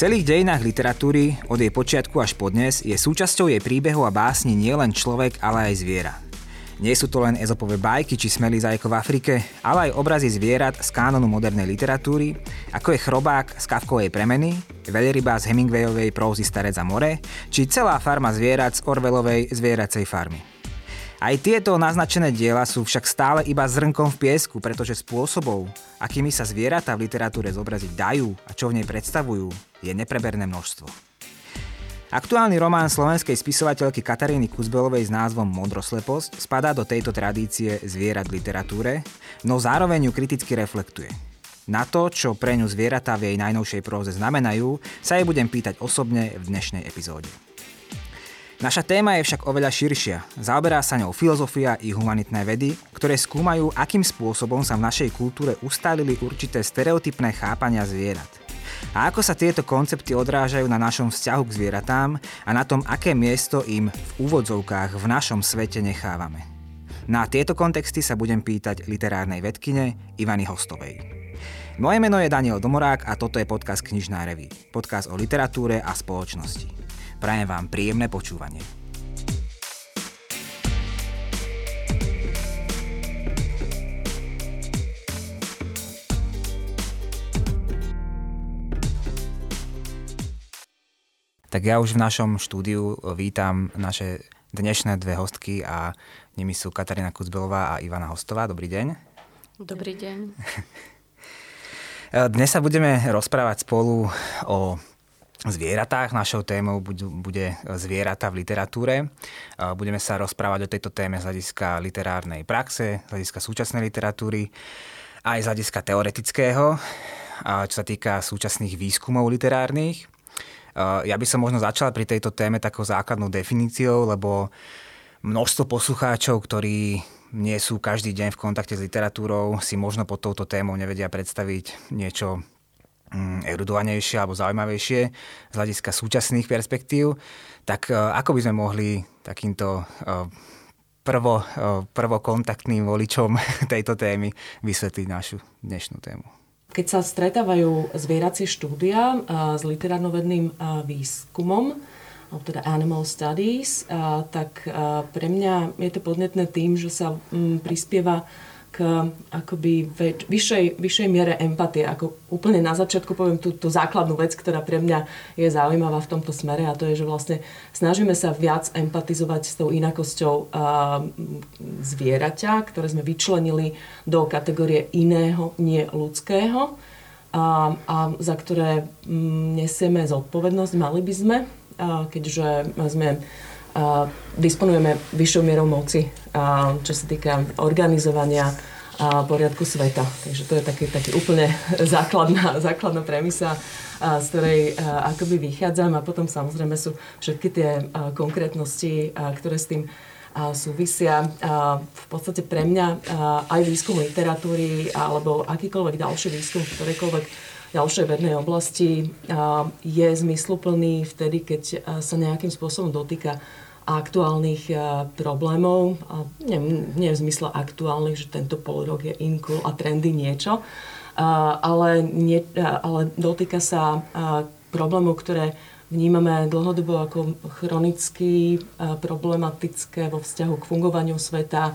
celých dejinách literatúry, od jej počiatku až po dnes, je súčasťou jej príbehu a básni nielen človek, ale aj zviera. Nie sú to len ezopové bajky či smelý zajko v Afrike, ale aj obrazy zvierat z kánonu modernej literatúry, ako je chrobák z Kavkovej premeny, veľryba z Hemingwayovej prózy Starec a more, či celá farma zvierat z Orvelovej zvieracej farmy. Aj tieto naznačené diela sú však stále iba zrnkom v piesku, pretože spôsobov, akými sa zvieratá v literatúre zobraziť dajú a čo v nej predstavujú, je nepreberné množstvo. Aktuálny román slovenskej spisovateľky Kataríny Kuzbelovej s názvom Modrosleposť spadá do tejto tradície zvierat v literatúre, no zároveň ju kriticky reflektuje. Na to, čo pre ňu zvieratá v jej najnovšej próze znamenajú, sa jej budem pýtať osobne v dnešnej epizóde. Naša téma je však oveľa širšia. Zaoberá sa ňou filozofia i humanitné vedy, ktoré skúmajú, akým spôsobom sa v našej kultúre ustálili určité stereotypné chápania zvierat. A ako sa tieto koncepty odrážajú na našom vzťahu k zvieratám a na tom, aké miesto im v úvodzovkách v našom svete nechávame. Na tieto kontexty sa budem pýtať literárnej vedkine Ivany Hostovej. Moje meno je Daniel Domorák a toto je podcast Knižná reví. Podcast o literatúre a spoločnosti. Prajem vám príjemné počúvanie. Tak ja už v našom štúdiu vítam naše dnešné dve hostky a nimi sú Katarína Kuzbelová a Ivana Hostová. Dobrý deň. Dobrý deň. Dnes sa budeme rozprávať spolu o zvieratách. Našou témou bude zvieratá v literatúre. Budeme sa rozprávať o tejto téme z hľadiska literárnej praxe, z hľadiska súčasnej literatúry, aj z hľadiska teoretického, čo sa týka súčasných výskumov literárnych. Ja by som možno začala pri tejto téme takou základnou definíciou, lebo množstvo poslucháčov, ktorí nie sú každý deň v kontakte s literatúrou, si možno pod touto témou nevedia predstaviť niečo erudovanejšie alebo zaujímavejšie z hľadiska súčasných perspektív, tak e, ako by sme mohli takýmto e, prvo, e, prvokontaktným voličom tejto témy vysvetliť našu dnešnú tému? Keď sa stretávajú zvieracie štúdia s literárnovedným výskumom, alebo teda Animal Studies, tak pre mňa je to podnetné tým, že sa mm, prispieva k akoby vyššej, vyššej miere empatie. Ako úplne na začiatku poviem tú, tú základnú vec, ktorá pre mňa je zaujímavá v tomto smere a to je, že vlastne snažíme sa viac empatizovať s tou inakosťou a, zvieraťa, ktoré sme vyčlenili do kategórie iného, nie ľudského a, a za ktoré m, nesieme zodpovednosť, mali by sme, a, keďže sme disponujeme vyššou mierou moci, čo sa týka organizovania a poriadku sveta. Takže to je taký, taký úplne základná, základná premisa, z ktorej akoby vychádzam a potom samozrejme sú všetky tie konkrétnosti, ktoré s tým súvisia. V podstate pre mňa aj výskum literatúry alebo akýkoľvek ďalší výskum v ďalšej vednej oblasti je zmysluplný vtedy, keď sa nejakým spôsobom dotýka aktuálnych problémov. Nie, nie v zmysle aktuálnych, že tento pol rok je in cool a trendy niečo, ale, nie, ale dotýka sa problémov, ktoré vnímame dlhodobo ako chronicky problematické vo vzťahu k fungovaniu sveta,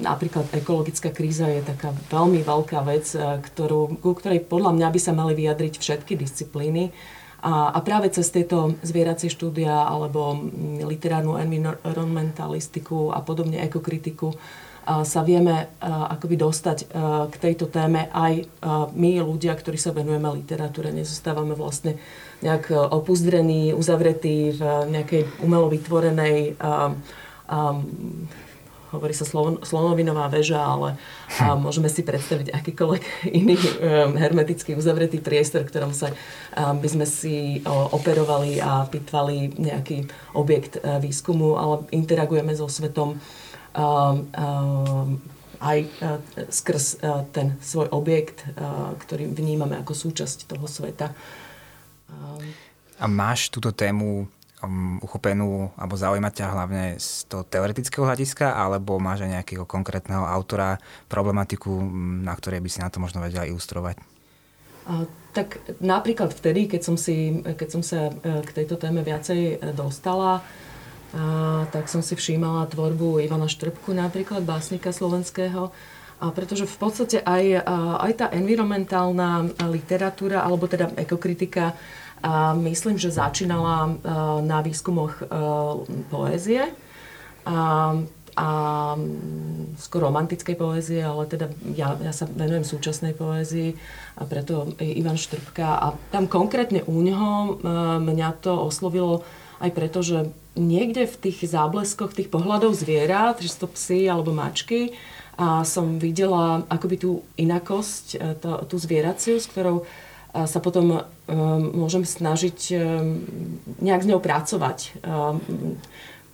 napríklad ekologická kríza je taká veľmi veľká vec, e, ktorú, ku ktorej podľa mňa by sa mali vyjadriť všetky disciplíny. A, práve cez tieto zvieracie štúdia alebo mm, literárnu environmentalistiku a podobne ekokritiku a sa vieme a, akoby dostať k tejto téme aj a, my, ľudia, ktorí sa venujeme literatúre. Nezostávame vlastne nejak opuzdrení, uzavretí v nejakej umelo vytvorenej hovorí sa slonovinová väža, ale a môžeme si predstaviť akýkoľvek iný um, hermetický uzavretý priestor, v ktorom sa um, by sme si operovali a pitvali nejaký objekt uh, výskumu, ale interagujeme so svetom um, aj uh, skrz uh, ten svoj objekt, ktorý vnímame ako súčasť toho sveta. A máš túto tému um, uchopenú alebo zaujímať ťa hlavne z toho teoretického hľadiska, alebo máš aj nejakého konkrétneho autora, problematiku, na ktorej by si na to možno vedela ilustrovať? Tak napríklad vtedy, keď som, si, keď som sa k tejto téme viacej dostala, a, tak som si všímala tvorbu Ivana Štrbku napríklad, básnika slovenského. A pretože v podstate aj, aj tá environmentálna literatúra, alebo teda ekokritika, a myslím, že začínala na výskumoch poézie. A, a skoro romantickej poézie, ale teda ja, ja sa venujem súčasnej poézii a preto Ivan Štrbka. A tam konkrétne u neho mňa to oslovilo aj preto, že niekde v tých zábleskoch tých pohľadov zvierat, že to psy alebo mačky, a som videla akoby tú inakosť, to, tú zvieraciu, s ktorou sa potom um, môžem snažiť um, nejak s ňou pracovať. Um,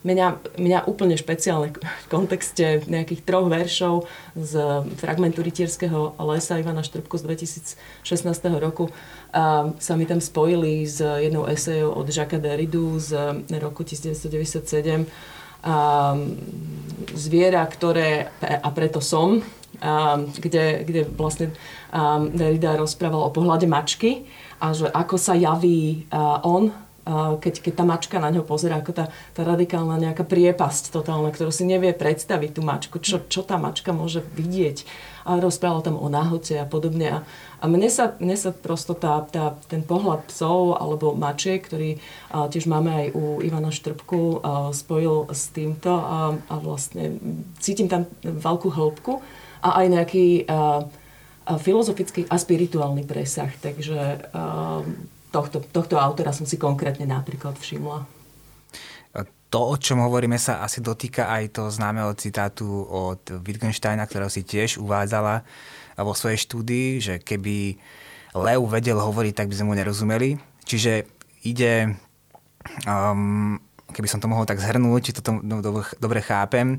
Mňa, mňa úplne špeciálne v kontexte nejakých troch veršov z fragmentu Rytierského lesa Ivana Štrbku z 2016 roku a sa mi tam spojili s jednou esejou od Jacques Derridu z roku 1997 a zviera, ktoré, a preto som, kde, kde vlastne Derrida rozprával o pohľade mačky a že ako sa javí on keď, keď tá mačka na ňo pozera, ako tá, tá radikálna nejaká priepasť totálna, ktorú si nevie predstaviť tú mačku, čo, čo tá mačka môže vidieť. A rozprával tam o náhote a podobne. A, a mne, sa, mne sa prosto tá, tá, ten pohľad psov alebo mačiek, ktorý a, tiež máme aj u Ivana Štrbku, a, spojil s týmto a, a vlastne cítim tam veľkú hĺbku a aj nejaký filozofický a spirituálny presah. Takže tohto, tohto autora som si konkrétne napríklad všimla. To, o čom hovoríme, sa asi dotýka aj to známeho citátu od Wittgensteina, ktorého si tiež uvádzala vo svojej štúdii, že keby Leu vedel hovoriť, tak by sme mu nerozumeli. Čiže ide, um, keby som to mohol tak zhrnúť, či to no, dobre, dobre chápem,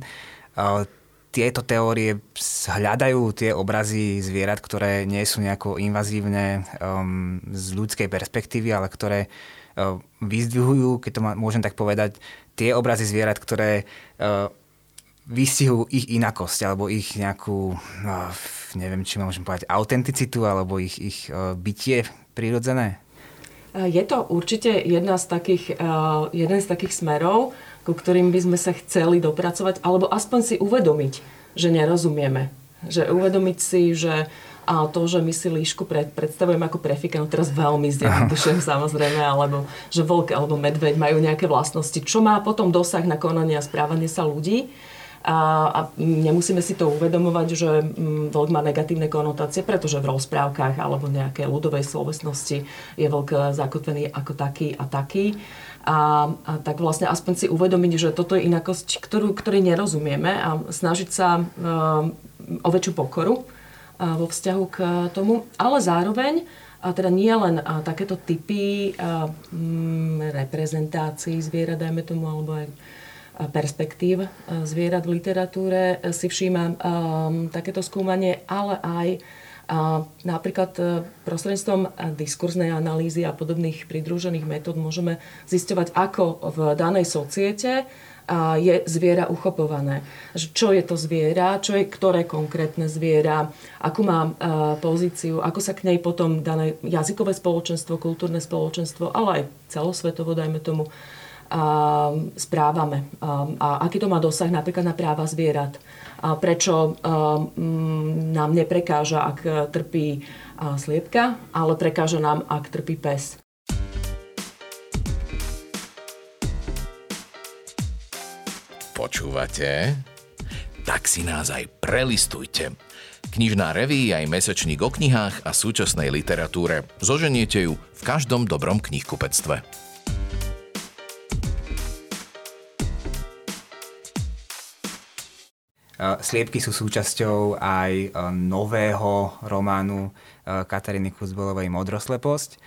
uh, tieto teórie hľadajú tie obrazy zvierat, ktoré nie sú nejako invazívne um, z ľudskej perspektívy, ale ktoré uh, vyzdvihujú, keď to môžem tak povedať, tie obrazy zvierat, ktoré uh, vystihujú ich inakosť alebo ich nejakú, uh, neviem, či môžem povedať, autenticitu alebo ich, ich uh, bytie prirodzené? Je to určite jedna z takých, uh, jeden z takých smerov, ku ktorým by sme sa chceli dopracovať, alebo aspoň si uvedomiť, že nerozumieme. Že uvedomiť si, že a to, že my si líšku pred, ako no teraz veľmi zjednodušujem samozrejme, alebo že vlk alebo medveď majú nejaké vlastnosti, čo má potom dosah na konanie a správanie sa ľudí. A, a nemusíme si to uvedomovať, že mm, vlk má negatívne konotácie, pretože v rozprávkach alebo nejaké ľudovej slovesnosti je vlk zakotvený ako taký a taký. A, a tak vlastne aspoň si uvedomiť, že toto je inakosť, ktorú, ktorej nerozumieme a snažiť sa uh, o väčšiu pokoru uh, vo vzťahu k tomu, ale zároveň a teda nie len a, takéto typy a, m, reprezentácií zvierat, dajme tomu, alebo aj perspektív zvierat v literatúre si všímam takéto skúmanie, ale aj a napríklad e, prostredníctvom e, diskurznej analýzy a podobných pridružených metód môžeme zisťovať, ako v danej societe je zviera uchopované. Čo je to zviera, čo je ktoré konkrétne zviera, akú má e, pozíciu, ako sa k nej potom dané jazykové spoločenstvo, kultúrne spoločenstvo, ale aj celosvetovo, dajme tomu, správame. A aký to má dosah napríklad na práva zvierat prečo mm, nám neprekáža, ak trpí sliepka, ale prekáža nám, ak trpí pes. Počúvate? Tak si nás aj prelistujte. Knižná reví aj mesačník o knihách a súčasnej literatúre. Zoženiete ju v každom dobrom knihkupectve. Sliepky sú súčasťou aj e, nového románu e, Kataríny Kuzbelovej Modrosleposť,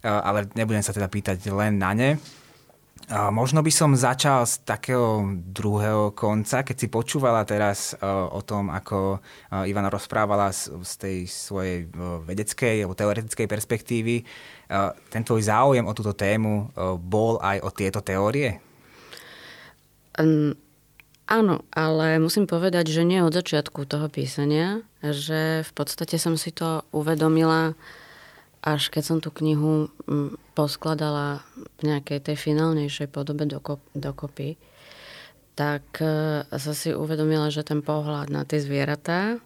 ale nebudem sa teda pýtať len na ne. Možno by som začal z takého druhého konca, keď si počúvala teraz o tom, ako Ivana rozprávala z tej svojej vedeckej alebo teoretickej perspektívy. Ten tvoj záujem o túto tému bol aj o tieto teórie? Um Áno, ale musím povedať, že nie od začiatku toho písania, že v podstate som si to uvedomila až keď som tú knihu mm, poskladala v nejakej tej finálnejšej podobe dokop, dokopy, tak e, sa si uvedomila, že ten pohľad na tie zvieratá e,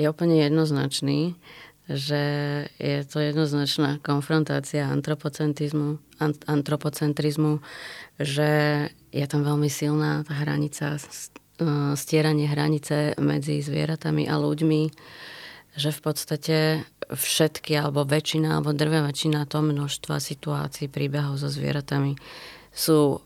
je úplne jednoznačný, že je to jednoznačná konfrontácia antropocentrizmu, antropocentrizmu, že je tam veľmi silná tá hranica, e, stieranie hranice medzi zvieratami a ľuďmi, že v podstate všetky, alebo väčšina, alebo drvia väčšina to množstva situácií, príbehov so zvieratami sú,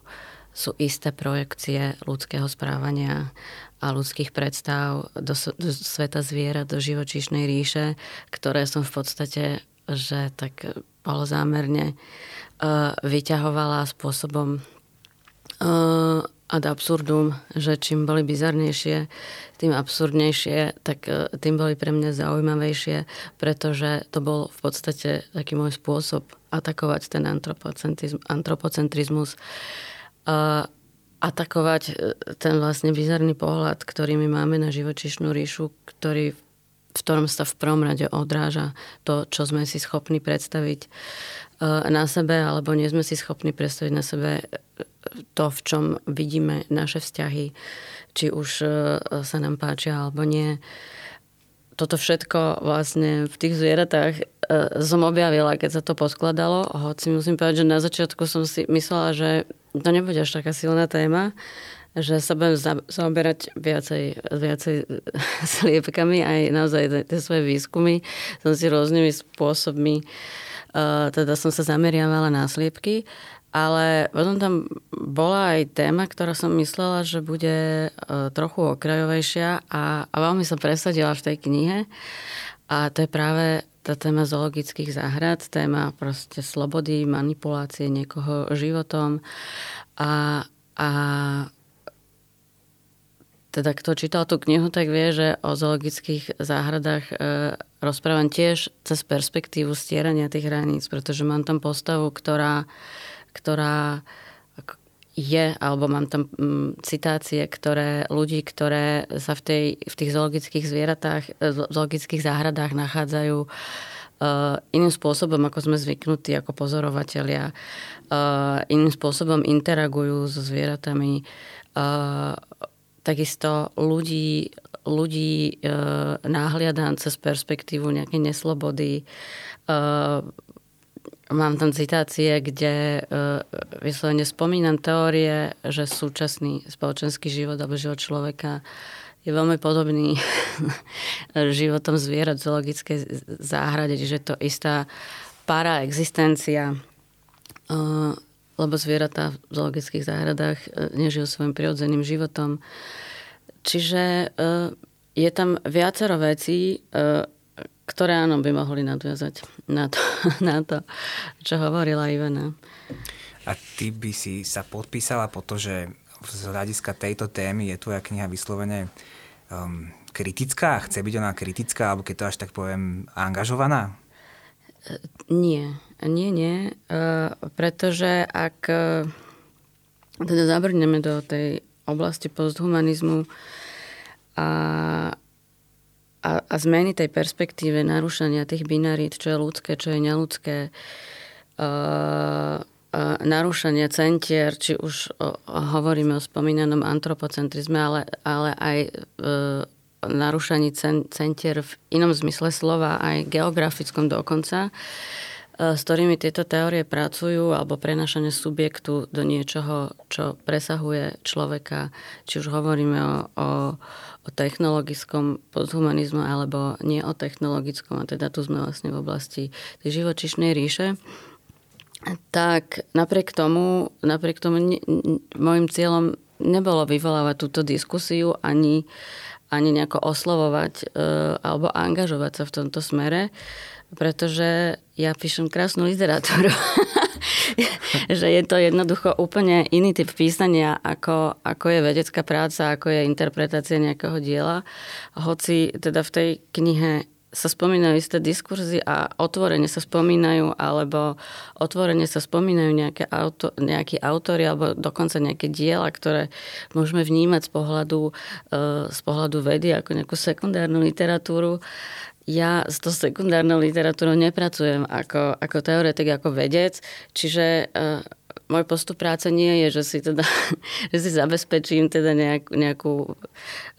sú isté projekcie ľudského správania a ľudských predstav do, do sveta zvierat, do živočíšnej ríše, ktoré som v podstate, že tak bolo zámerne uh, vyťahovala spôsobom ad absurdum, že čím boli bizarnejšie, tým absurdnejšie, tak e, tým boli pre mňa zaujímavejšie, pretože to bol v podstate taký môj spôsob atakovať ten antropocentrizmus. A atakovať ten vlastne bizarný pohľad, ktorý my máme na živočišnú ríšu, ktorý, v ktorom sa v prvom rade odráža to, čo sme si schopní predstaviť na sebe, alebo nie sme si schopní predstaviť na sebe to, v čom vidíme naše vzťahy, či už e, sa nám páčia alebo nie. Toto všetko vlastne v tých zvieratách e, som objavila, keď sa to poskladalo. Hoci musím povedať, že na začiatku som si myslela, že to nebude až taká silná téma, že sa budem zaoberať viacej, viacej sliepkami aj naozaj tie svoje výskumy. Som si rôznymi spôsobmi, e, teda som sa zameriavala na sliepky ale potom tam bola aj téma, ktorá som myslela, že bude e, trochu okrajovejšia a, a veľmi sa presadila v tej knihe. A to je práve tá téma zoologických záhrad, téma proste slobody, manipulácie niekoho životom. A, a teda kto čítal tú knihu, tak vie, že o zoologických záhradách e, rozprávam tiež cez perspektívu stierania tých hraníc, pretože mám tam postavu, ktorá ktorá je, alebo mám tam mm, citácie, ktoré ľudí, ktoré sa v, tej, v tých zoologických zvieratách, e, zoologických záhradách nachádzajú uh, iným spôsobom, ako sme zvyknutí ako pozorovatelia. Uh, iným spôsobom interagujú so zvieratami. Takisto ľudí, ľudí uh, náhliadám cez perspektívu nejakej neslobody, Mám tam citácie, kde uh, vyslovene spomínam teórie, že súčasný spoločenský život alebo život človeka je veľmi podobný životom zvierat v zoologickej záhrade, že to istá para existencia, uh, lebo zvieratá v zoologických záhradách uh, nežijú svojim prirodzeným životom. Čiže uh, je tam viacero vecí, ktoré áno by mohli nadviazať na to, na to čo hovorila Ivana. A ty by si sa podpísala po to, že z hľadiska tejto témy je tvoja kniha vyslovene um, kritická? Chce byť ona kritická, alebo keď to až tak poviem, angažovaná? Nie, nie, nie. Uh, pretože ak uh, teda zabrneme do tej oblasti posthumanizmu a a, a zmeny tej perspektíve, narušania tých binarít, čo je ľudské, čo je neludské, uh, uh, narúšania centier, či už uh, hovoríme o spomínanom antropocentrizme, ale, ale aj uh, narúšaní centier v inom zmysle slova, aj geografickom dokonca, s ktorými tieto teórie pracujú, alebo prenašanie subjektu do niečoho, čo presahuje človeka, či už hovoríme o, o, o technologickom posthumanizmu alebo nie o technologickom, a teda tu sme vlastne v oblasti tej živočišnej ríše, tak napriek tomu, napriek tomu ne, môjim cieľom nebolo vyvolávať túto diskusiu ani, ani nejako oslovovať e, alebo angažovať sa v tomto smere, pretože ja píšem krásnu literatúru. že je to jednoducho úplne iný typ písania, ako, ako je vedecká práca, ako je interpretácia nejakého diela. Hoci teda v tej knihe sa spomínajú isté diskurzy a otvorene sa spomínajú, alebo otvorene sa spomínajú nejaké auto, nejakí autory, alebo dokonca nejaké diela, ktoré môžeme vnímať z pohľadu, e, z pohľadu vedy ako nejakú sekundárnu literatúru ja s to sekundárnou literatúrou nepracujem ako, ako teoretik, ako vedec, čiže uh, môj postup práce nie je, že si, teda, že si zabezpečím teda nejak, nejakú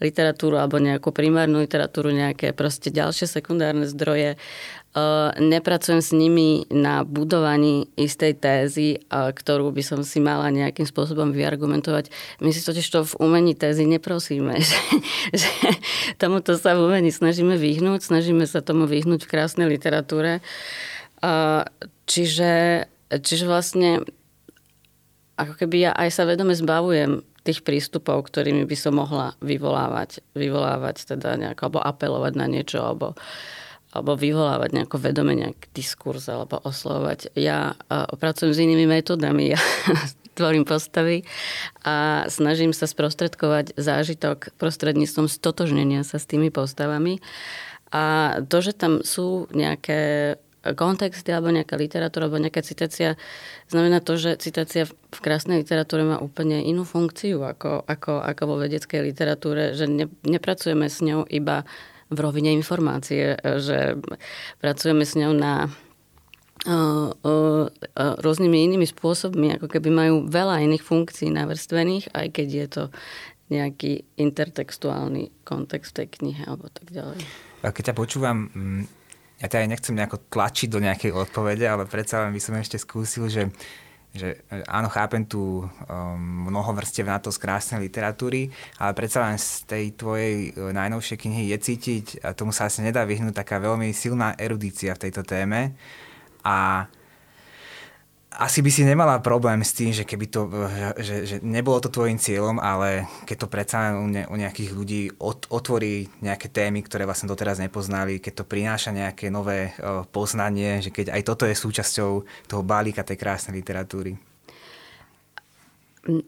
literatúru alebo nejakú primárnu literatúru, nejaké proste ďalšie sekundárne zdroje. Nepracujem s nimi na budovaní istej tézy, ktorú by som si mala nejakým spôsobom vyargumentovať. My si totiž to v umení tézy neprosíme, že, že tomuto sa v umení snažíme vyhnúť, snažíme sa tomu vyhnúť v krásnej literatúre. Čiže, čiže vlastne ako keby ja aj sa vedome zbavujem tých prístupov, ktorými by som mohla vyvolávať, vyvolávať teda nejako, alebo apelovať na niečo, alebo, alebo vyvolávať nejako vedome nejaký diskurs, alebo oslovať. Ja uh, pracujem s inými metodami, ja tvorím postavy a snažím sa sprostredkovať zážitok prostredníctvom stotožnenia sa s tými postavami. A to, že tam sú nejaké kontexty alebo nejaká literatúra alebo nejaká citácia. Znamená to, že citácia v krásnej literatúre má úplne inú funkciu ako, ako, ako vo vedeckej literatúre, že ne, nepracujeme s ňou iba v rovine informácie, že pracujeme s ňou na uh, uh, rôznymi inými spôsobmi, ako keby majú veľa iných funkcií navrstvených, aj keď je to nejaký intertextuálny kontext tej knihe alebo tak ďalej. Keď ťa počúvam, mm, ja teda nechcem nejako tlačiť do nejakej odpovede, ale predsa len by som ešte skúsil, že, že áno, chápem tú um, to z krásnej literatúry, ale predsa len z tej tvojej uh, najnovšej knihy je cítiť, a tomu sa asi nedá vyhnúť, taká veľmi silná erudícia v tejto téme. A asi by si nemala problém s tým, že keby to, že, že nebolo to tvojim cieľom, ale keď to predsa u, ne, u nejakých ľudí ot, otvorí nejaké témy, ktoré vlastne doteraz nepoznali, keď to prináša nejaké nové uh, poznanie, že keď aj toto je súčasťou toho balíka tej krásnej literatúry.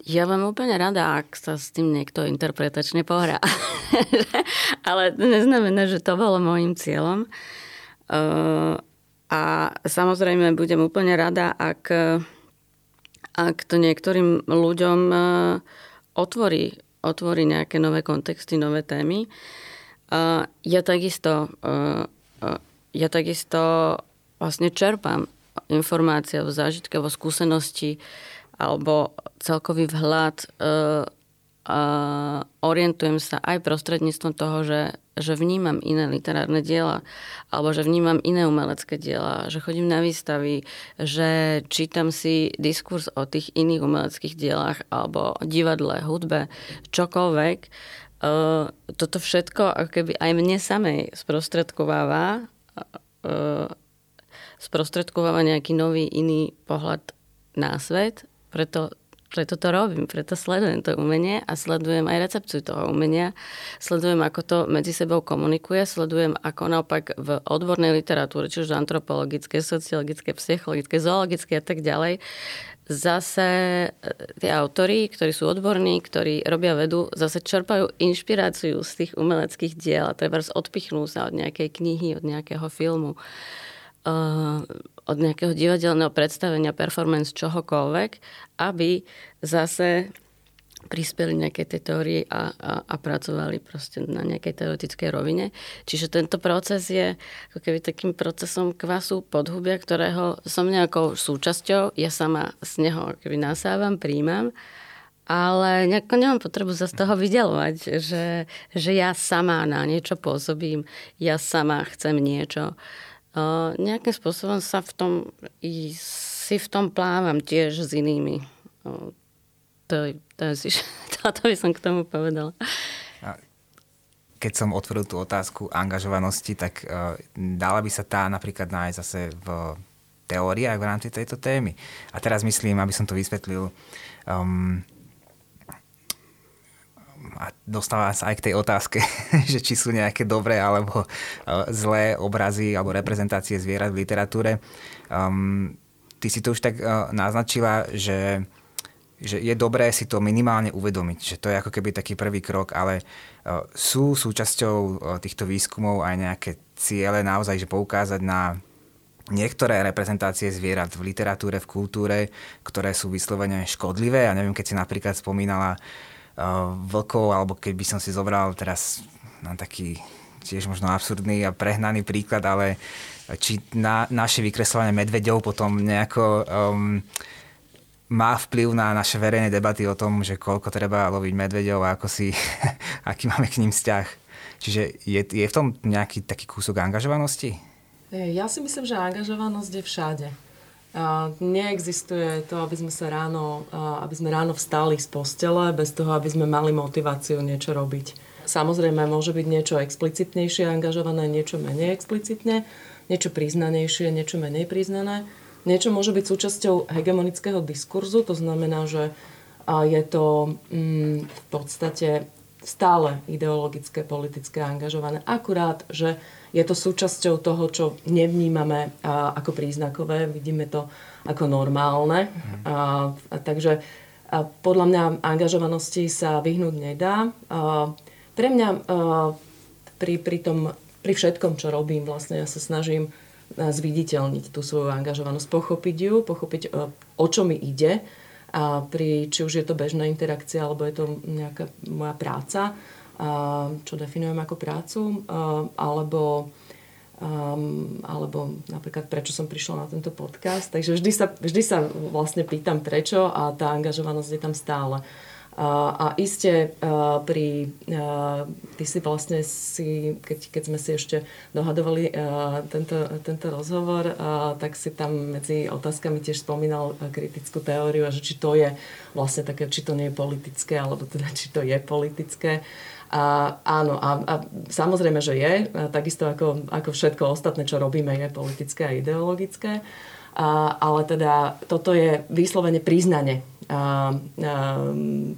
Ja vám úplne rada, ak sa s tým niekto interpretačne pohrá. ale to neznamená, že to bolo môjim cieľom. Uh, a samozrejme budem úplne rada, ak, ak to niektorým ľuďom e, otvorí, otvorí nejaké nové kontexty, nové témy. Ja takisto, e, e, ja takisto vlastne čerpám informácie o zážitke, o skúsenosti alebo celkový vhľad orientujem sa aj prostredníctvom toho, že, že vnímam iné literárne diela alebo že vnímam iné umelecké diela, že chodím na výstavy, že čítam si diskurs o tých iných umeleckých dielach alebo divadle, hudbe, čokoľvek. Toto všetko ako keby aj mne samej sprostredkováva e, sprostredkováva nejaký nový iný pohľad na svet, preto preto to robím, preto sledujem to umenie a sledujem aj recepciu toho umenia. Sledujem, ako to medzi sebou komunikuje, sledujem, ako naopak v odbornej literatúre, či už antropologické, sociologické, psychologické, zoologické a tak ďalej, zase e, tie autory, ktorí sú odborní, ktorí robia vedu, zase čerpajú inšpiráciu z tých umeleckých diel a treba odpichnú sa od nejakej knihy, od nejakého filmu. Uh, od nejakého divadelného predstavenia, performance, čohokoľvek, aby zase prispeli nejaké tej teórii a, a, a pracovali proste na nejakej teoretickej rovine. Čiže tento proces je ako keby takým procesom kvasu podhubia, ktorého som nejakou súčasťou, ja sama z neho keby nasávam, príjmam, ale nejako nemám potrebu sa z toho vydelovať, že, že ja sama na niečo pôsobím, ja sama chcem niečo. Uh, Uh, nejakým spôsobom sa v tom, si v tom plávam tiež s inými. Uh, to, to, je, to by som k tomu povedala. Keď som otvoril tú otázku angažovanosti, tak uh, dala by sa tá napríklad nájsť zase v teóriách v rámci tejto témy. A teraz myslím, aby som to vysvetlil, um, a dostáva sa aj k tej otázke, že či sú nejaké dobré alebo uh, zlé obrazy alebo reprezentácie zvierat v literatúre. Um, ty si to už tak uh, naznačila, že, že je dobré si to minimálne uvedomiť, že to je ako keby taký prvý krok, ale uh, sú súčasťou týchto výskumov aj nejaké ciele naozaj, že poukázať na niektoré reprezentácie zvierat v literatúre, v kultúre, ktoré sú vyslovene škodlivé. Ja neviem, keď si napríklad spomínala vlkov, alebo keby som si zobral teraz na taký tiež možno absurdný a prehnaný príklad, ale či na, naše vykreslovanie medveďov potom nejako um, má vplyv na naše verejné debaty o tom, že koľko treba loviť medveďov a ako si, aký máme k ním vzťah. Čiže je, je v tom nejaký taký kúsok angažovanosti? Ja si myslím, že angažovanosť je všade. Neexistuje to, aby sme sa ráno, aby sme ráno vstali z postele bez toho, aby sme mali motiváciu niečo robiť. Samozrejme, môže byť niečo explicitnejšie angažované, niečo menej explicitne, niečo priznanejšie, niečo menej priznané. Niečo môže byť súčasťou hegemonického diskurzu, to znamená, že je to mm, v podstate stále ideologické, politické angažované. Akurát, že je to súčasťou toho, čo nevnímame ako príznakové, vidíme to ako normálne. A, a, takže a podľa mňa angažovanosti sa vyhnúť nedá. A, pre mňa a, pri, pri, tom, pri všetkom, čo robím, vlastne ja sa snažím zviditeľniť tú svoju angažovanosť, pochopiť ju, pochopiť, o čo mi ide, a pri, či už je to bežná interakcia, alebo je to nejaká moja práca čo definujem ako prácu, alebo, alebo napríklad prečo som prišla na tento podcast. Takže vždy sa, vždy sa vlastne pýtam prečo a tá angažovanosť je tam stále. A, a iste pri... Ty si vlastne si, keď, keď sme si ešte dohadovali tento, tento rozhovor, tak si tam medzi otázkami tiež spomínal kritickú teóriu a že či to je vlastne také, či to nie je politické, alebo teda či to je politické. A, áno, a, a samozrejme, že je, a takisto ako, ako všetko ostatné, čo robíme, je politické a ideologické. A, ale teda toto je vyslovene priznanie. A, a,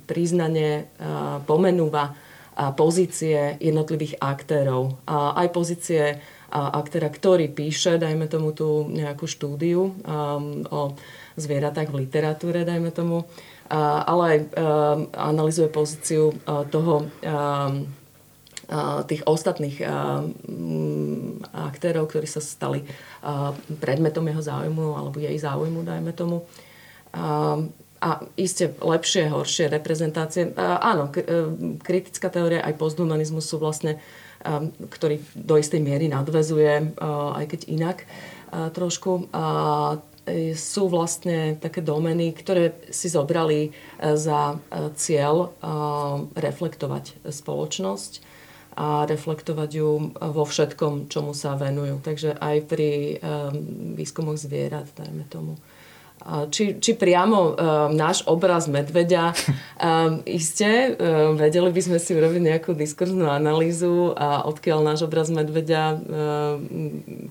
priznanie a, pomenúva a pozície jednotlivých aktérov. A aj pozície a aktéra, ktorý píše, dajme tomu tú nejakú štúdiu um, o zvieratách v literatúre, dajme tomu, ale aj analizuje pozíciu toho tých ostatných aktérov, ktorí sa stali predmetom jeho záujmu alebo jej záujmu, dajme tomu. A iste lepšie, horšie reprezentácie. Áno, kritická teória aj posthumanizmus sú vlastne, ktorý do istej miery nadvezuje, aj keď inak trošku sú vlastne také domeny, ktoré si zobrali e, za e, cieľ reflektovať spoločnosť a reflektovať ju vo všetkom, čomu sa venujú. Takže aj pri výskumoch zvierat, dajme tomu či, či priamo um, náš obraz medveďa. Um, iste, um, vedeli by sme si urobiť nejakú diskurznú analýzu a odkiaľ náš obraz medveďa um,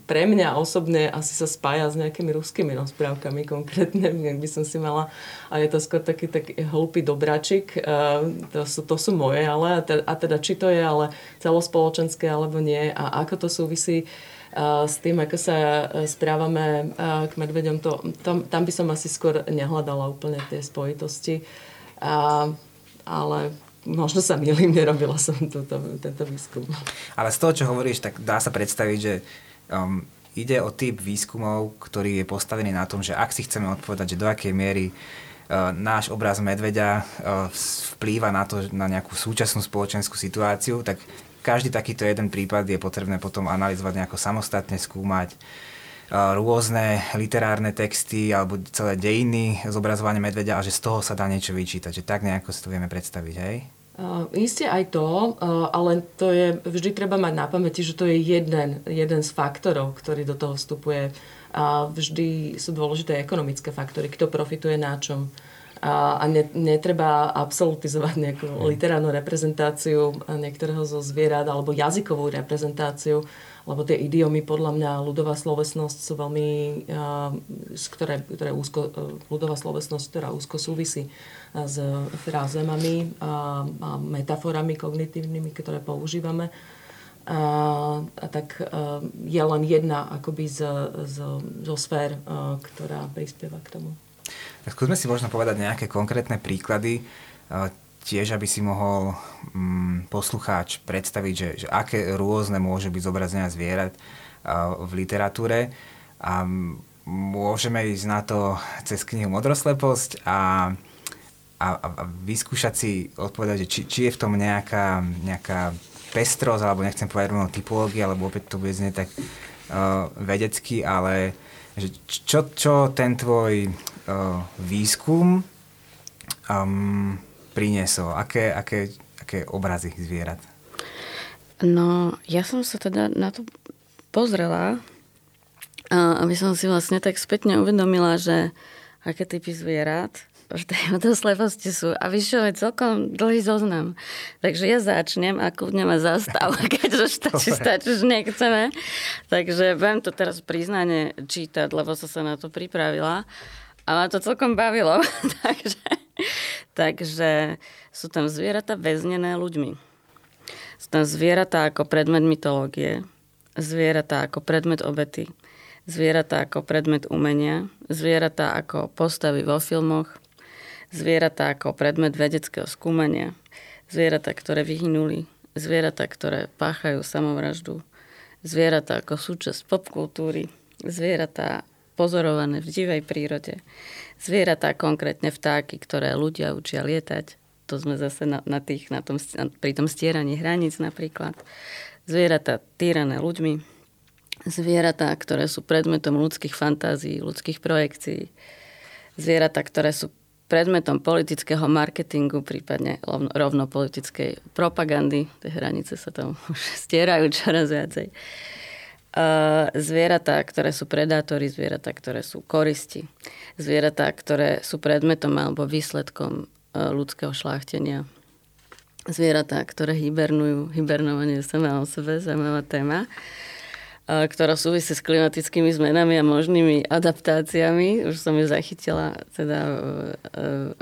pre mňa osobne asi sa spája s nejakými ruskými rozprávkami konkrétne, ak by som si mala. A je to skôr taký, taký hlupý dobračik. Um, to, sú, to sú moje, ale a teda, a teda či to je ale celospoločenské alebo nie a ako to súvisí s tým, ako sa e, správame e, k medveďom, to, tam, tam by som asi skôr nehľadala úplne tie spojitosti. A, ale možno sa milím, nerobila som túto, tento výskum. Ale z toho, čo hovoríš, tak dá sa predstaviť, že um, ide o typ výskumov, ktorý je postavený na tom, že ak si chceme odpovedať, že do akej miery uh, náš obraz medveďa vplýva na to, na nejakú súčasnú spoločenskú situáciu, tak každý takýto jeden prípad je potrebné potom analyzovať nejako samostatne, skúmať rôzne literárne texty alebo celé dejiny zobrazovania medveďa a že z toho sa dá niečo vyčítať. Že tak nejako si to vieme predstaviť, hej? Uh, isté aj to, uh, ale to je, vždy treba mať na pamäti, že to je jeden, jeden z faktorov, ktorý do toho vstupuje. A vždy sú dôležité ekonomické faktory, kto profituje na čom a, a ne, netreba absolutizovať nejakú literárnu reprezentáciu niektorého zo zvierat alebo jazykovú reprezentáciu, lebo tie idiomy podľa mňa ľudová slovesnosť sú veľmi, uh, ktoré, ktoré úzko, ľudová slovesnosť, ktorá úzko súvisí s frázemami a, a metaforami kognitívnymi, ktoré používame. A, a tak a, je len jedna akoby z, z, zo sfér, a, ktorá prispieva k tomu. Tak skúsme si možno povedať nejaké konkrétne príklady, tiež aby si mohol mm, poslucháč predstaviť, že, že aké rôzne môže byť zobrazenia zvierat v literatúre. A môžeme ísť na to cez knihu Modrosleposť a, a, a vyskúšať si odpovedať, či, či je v tom nejaká, nejaká pestrosť, alebo nechcem povedať rovno typológia, alebo opäť to bude znieť tak uh, vedecky, ale že čo, čo ten tvoj výskum um, priniesol? Aké, aké, aké obrazy zvierat? No, ja som sa teda na to pozrela, aby som si vlastne tak spätne uvedomila, že aké typy zvierat v tej sleposti sú. A čo, je celkom dlhý zoznam. Takže ja začnem a kľudne ma zastav, keďže stačí, stačí, že nechceme. Takže budem to teraz priznane čítať, lebo som sa na to pripravila. A ma to celkom bavilo. takže, takže sú tam zvieratá väznené ľuďmi. Sú tam zvieratá ako predmet mytológie, zvieratá ako predmet obety, zvieratá ako predmet umenia, zvieratá ako postavy vo filmoch, zvieratá ako predmet vedeckého skúmania, zvieratá, ktoré vyhynuli, zvieratá, ktoré páchajú samovraždu, zvieratá ako súčasť popkultúry, zvieratá pozorované v divej prírode, zvieratá konkrétne vtáky, ktoré ľudia učia lietať, to sme zase na, na tých, na tom, pri tom stieraní hraníc napríklad, zvieratá týrané ľuďmi, zvieratá, ktoré sú predmetom ľudských fantázií, ľudských projekcií, zvieratá, ktoré sú predmetom politického marketingu, prípadne rovno, rovno politickej propagandy. Tie hranice sa tam už stierajú čoraz viacej. Zvieratá, ktoré sú predátory, zvieratá, ktoré sú koristi, zvieratá, ktoré sú predmetom alebo výsledkom ľudského šláchtenia, zvieratá, ktoré hibernujú, hibernovanie sama o sebe, zaujímavá téma ktorá súvisí s klimatickými zmenami a možnými adaptáciami. Už som ju zachytila teda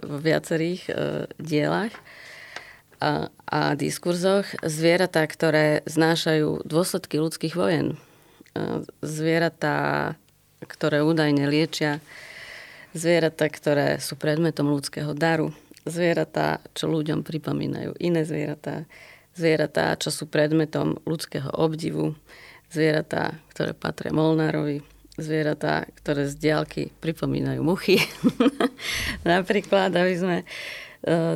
v viacerých dielach a, a diskurzoch. Zvieratá, ktoré znášajú dôsledky ľudských vojen. Zvieratá, ktoré údajne liečia. Zvieratá, ktoré sú predmetom ľudského daru. Zvieratá, čo ľuďom pripomínajú iné zvieratá. Zvieratá, čo sú predmetom ľudského obdivu zvieratá, ktoré patria Molnárovi, zvieratá, ktoré z diálky pripomínajú muchy. Napríklad, aby sme e,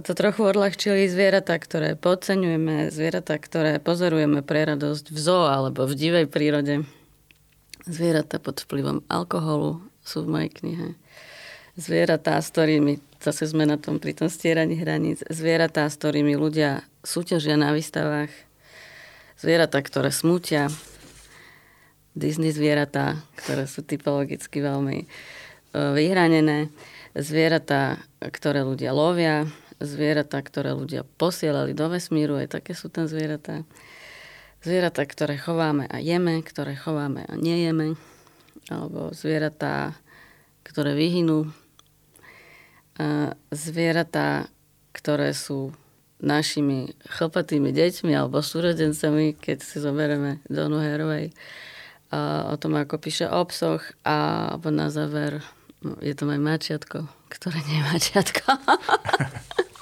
to trochu odľahčili zvieratá, ktoré podceňujeme, zvieratá, ktoré pozorujeme pre radosť v zoo alebo v divej prírode. Zvieratá pod vplyvom alkoholu sú v mojej knihe. Zvieratá, s ktorými, zase sme na tom pri tom stieraní hraníc, zvieratá, s ktorými ľudia súťažia na výstavách, zvieratá, ktoré smutia, Disney zvieratá, ktoré sú typologicky veľmi e, vyhranené, zvieratá, ktoré ľudia lovia, zvieratá, ktoré ľudia posielali do vesmíru, aj také sú tam zvieratá. Zvieratá, ktoré chováme a jeme, ktoré chováme a nejeme, alebo zvieratá, ktoré vyhynú. Zvieratá, ktoré sú našimi chlpatými deťmi alebo súrodencami, keď si zoberieme Donu Herovej o tom, ako píše o psoch a na záver no, je to aj mačiatko, ktoré nie je mačiatko.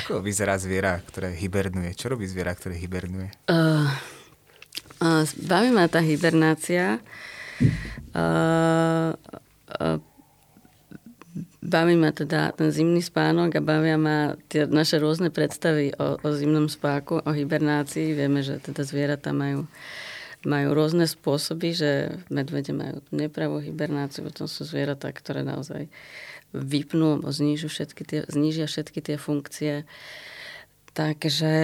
ako vyzerá zviera, ktoré hibernuje? Čo robí zviera, ktoré hibernuje? Uh, uh, baví ma tá hibernácia. Uh, uh, baví ma teda ten zimný spánok a bavia ma tie naše rôzne predstavy o, o zimnom spáku, o hibernácii. Vieme, že teda zvieratá majú uh, majú rôzne spôsoby, že medvede majú nepravú hibernáciu, potom sú zvieratá, ktoré naozaj vypnú alebo znižia všetky tie, znižia všetky tie funkcie. Takže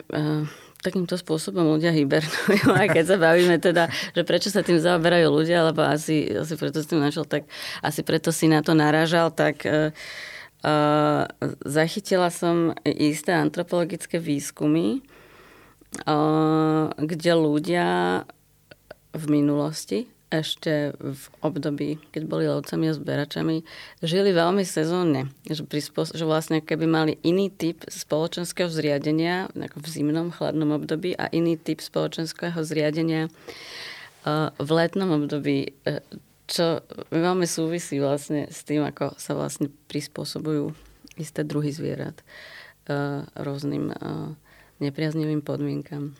uh, takýmto spôsobom ľudia hibernujú. A keď sa bavíme teda, že prečo sa tým zaoberajú ľudia, lebo asi, asi preto si tým našiel, tak asi preto si na to narážal, tak uh, zachytila som isté antropologické výskumy, kde ľudia v minulosti, ešte v období, keď boli lovcami a zberačami, žili veľmi sezónne. Že, prispos- že vlastne keby mali iný typ spoločenského zriadenia v zimnom, chladnom období a iný typ spoločenského zriadenia v letnom období, e, čo veľmi súvisí vlastne s tým, ako sa vlastne prispôsobujú isté druhy zvierat rôznym nepriaznivým podmienkam.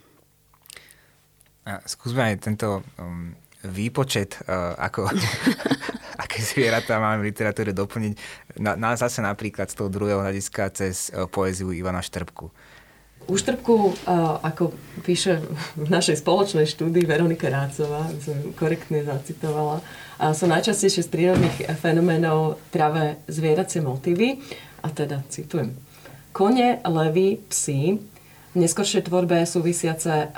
A skúsme aj tento um, výpočet, uh, ako, aké zvieratá máme v literatúre doplniť. Na, na, zase napríklad z toho druhého hľadiska cez uh, poéziu Ivana Štrbku. Úštrbku, ako píše v našej spoločnej štúdii Veronika Rácová, som korektne zacitovala, sú najčastejšie z prírodných fenoménov práve zvieracie motívy. A teda citujem. Kone, levy, psy v tvorbe súvisiace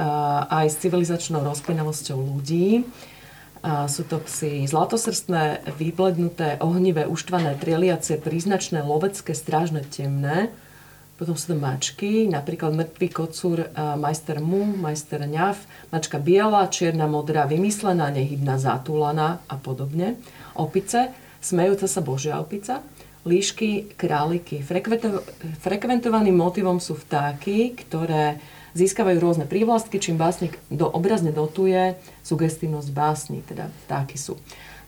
aj s civilizačnou rozpínavosťou ľudí. Sú to psy zlatosrstné, vyblednuté, ohnivé, uštvané, trieliace, príznačné, lovecké, strážne, temné potom sú to mačky, napríklad mŕtvý kocúr majster mu, majster ňav, mačka biela, čierna, modrá, vymyslená, nehybná, zatúlaná a podobne. Opice, smejúca sa božia opica. Líšky, králiky. frekventovaným motivom sú vtáky, ktoré získavajú rôzne prívlastky, čím básnik do, obrazne dotuje sugestívnosť básni, teda vtáky sú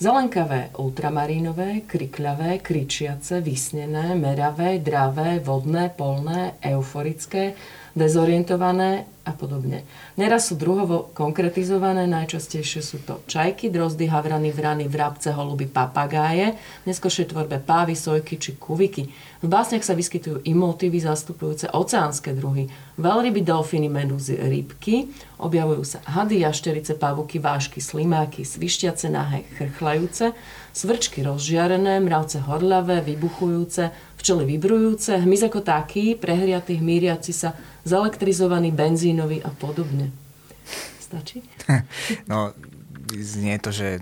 Zelenkavé, ultramarínové, krikľavé, kričiace, vysnené, meravé, dravé, vodné, polné, euforické, dezorientované a podobne. Neraz sú druhovo konkretizované, najčastejšie sú to čajky, drozdy, havrany, vrany, vrabce, holuby, papagáje, v tvorbe pávy, sojky či kuviky. V básniach sa vyskytujú i motívy zastupujúce oceánske druhy, veľryby, delfíny, medúzy, rybky, objavujú sa hady, jašterice, pavuky, vášky, slimáky, svišťace, nahé, chrchlajúce, svrčky rozžiarené, mravce horľavé, vybuchujúce, včely vybrujúce, hmyz ako taký, prehriatý, hmíriaci sa, zelektrizovaný, benzínový a podobne. Stačí? No, znie to, že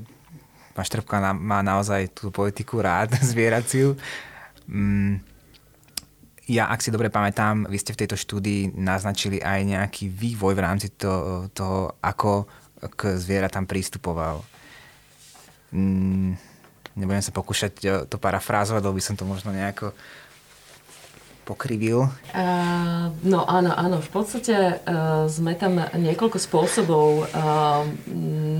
pán Štrbka má naozaj tú politiku rád, zvieraciu. Mm, ja, ak si dobre pamätám, vy ste v tejto štúdii naznačili aj nejaký vývoj v rámci toho, toho ako k zvieratám prístupoval. Mm, Nebudem sa pokúšať e, to parafrázovať, lebo by som to možno nejako pokrivil? Uh, no áno, áno. V podstate uh, sme tam niekoľko spôsobov, uh,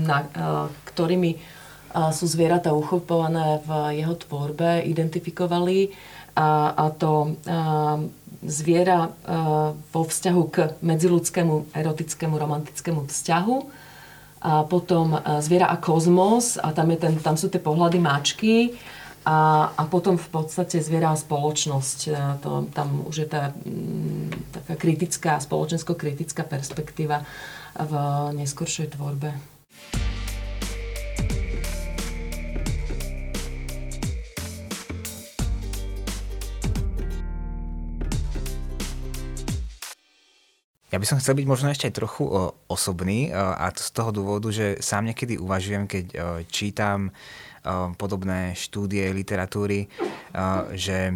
na, uh, ktorými uh, sú zvieratá uchopované v jeho tvorbe, identifikovali. A, a to uh, zviera uh, vo vzťahu k medziludskému, erotickému, romantickému vzťahu a potom e, Zviera a kozmos a tam, je ten, tam sú tie pohľady máčky a, a potom v podstate Zviera a spoločnosť. E, to, tam už je tá mm, taká kritická, spoločensko-kritická perspektíva v neskoršej tvorbe. Ja by som chcel byť možno ešte aj trochu osobný a to z toho dôvodu, že sám niekedy uvažujem, keď čítam podobné štúdie literatúry, že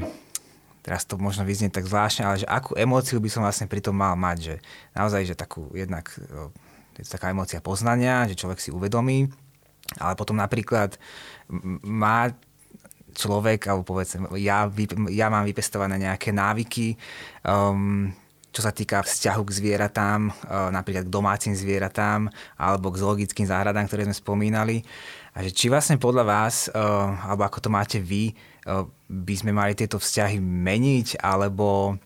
teraz to možno vyznie tak zvláštne, ale že akú emóciu by som vlastne pri tom mal mať, že naozaj, že takú jednak je to taká emócia poznania, že človek si uvedomí, ale potom napríklad má človek, alebo povedzme, ja, ja mám vypestované nejaké návyky, um, čo sa týka vzťahu k zvieratám, e, napríklad k domácim zvieratám alebo k zoologickým záhradám, ktoré sme spomínali. A že či vlastne podľa vás, e, alebo ako to máte vy, e, by sme mali tieto vzťahy meniť, alebo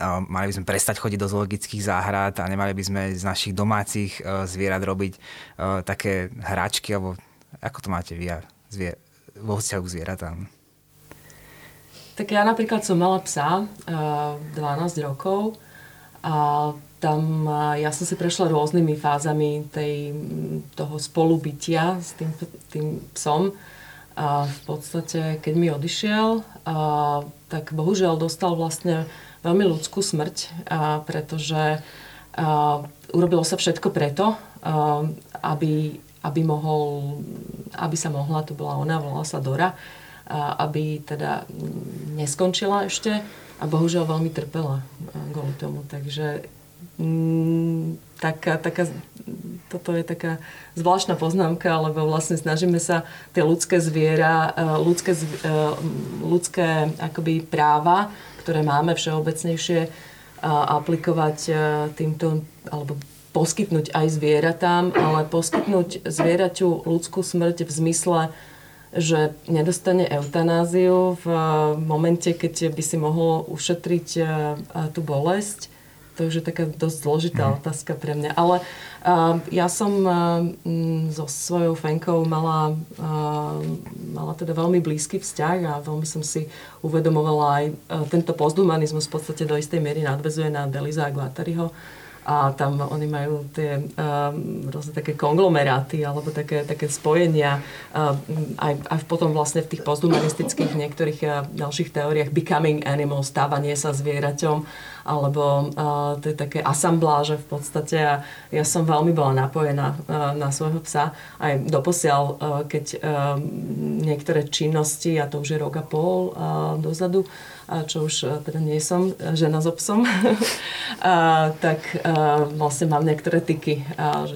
mali by sme prestať chodiť do zoologických záhrad a nemali by sme z našich domácich zvierat robiť také hračky, alebo ako to máte vy zvier- vo vzťahu k zvieratám? Tak ja napríklad som mala psa, 12 rokov a tam ja som si prešla rôznymi fázami tej, toho spolubytia s tým, tým psom. A v podstate, keď mi odišiel, a, tak bohužiaľ dostal vlastne veľmi ľudskú smrť, a, pretože a, urobilo sa všetko preto, a, aby, aby, mohol, aby sa mohla, to bola ona, volala sa Dora, aby teda neskončila ešte a bohužiaľ veľmi trpela kvôli tomu. Takže mm, taká, taká, toto je taká zvláštna poznámka, lebo vlastne snažíme sa tie ľudské zviera, e, ľudské, e, ľudské akoby práva, ktoré máme všeobecnejšie, e, aplikovať týmto, alebo poskytnúť aj zvieratám, ale poskytnúť zvieraťu ľudskú smrť v zmysle že nedostane eutanáziu v momente, keď by si mohol ušetriť e, tú bolesť, to už je taká dosť zložitá mm. otázka pre mňa. Ale ja som uh, so svojou fenkou mala, mala teda veľmi blízky vzťah a veľmi som si uvedomovala aj tento posthumanizmus v podstate do istej miery nadvezuje na Deliza a Guattariho a tam oni majú tie um, rôzne také konglomeráty alebo také, také spojenia um, aj, aj potom vlastne v tých posthumanistických niektorých uh, ďalších teóriách becoming animal, stávanie sa zvieraťom alebo uh, to je také asambláže v podstate a ja som veľmi bola napojená uh, na svojho psa aj doposiaľ, uh, keď uh, niektoré činnosti, a to už je rok a pol uh, dozadu, čo už e, teda nie som žena so psom, tak e, vlastne mám niektoré tyky,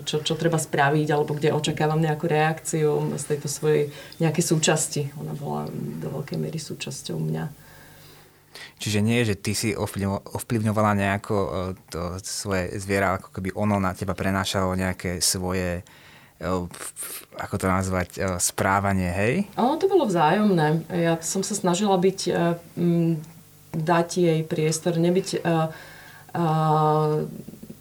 čo, čo treba spraviť, alebo kde očakávam nejakú reakciu z tejto svojej nejakej súčasti. Ona bola do veľkej miery súčasťou mňa. Čiže nie, že ty si ovplyvňovala nejako e, to svoje zviera, ako keby ono na teba prenášalo nejaké svoje ako to nazvať, správanie, hej? Ono to bolo vzájomné. Ja som sa snažila byť, dať jej priestor, nebyť,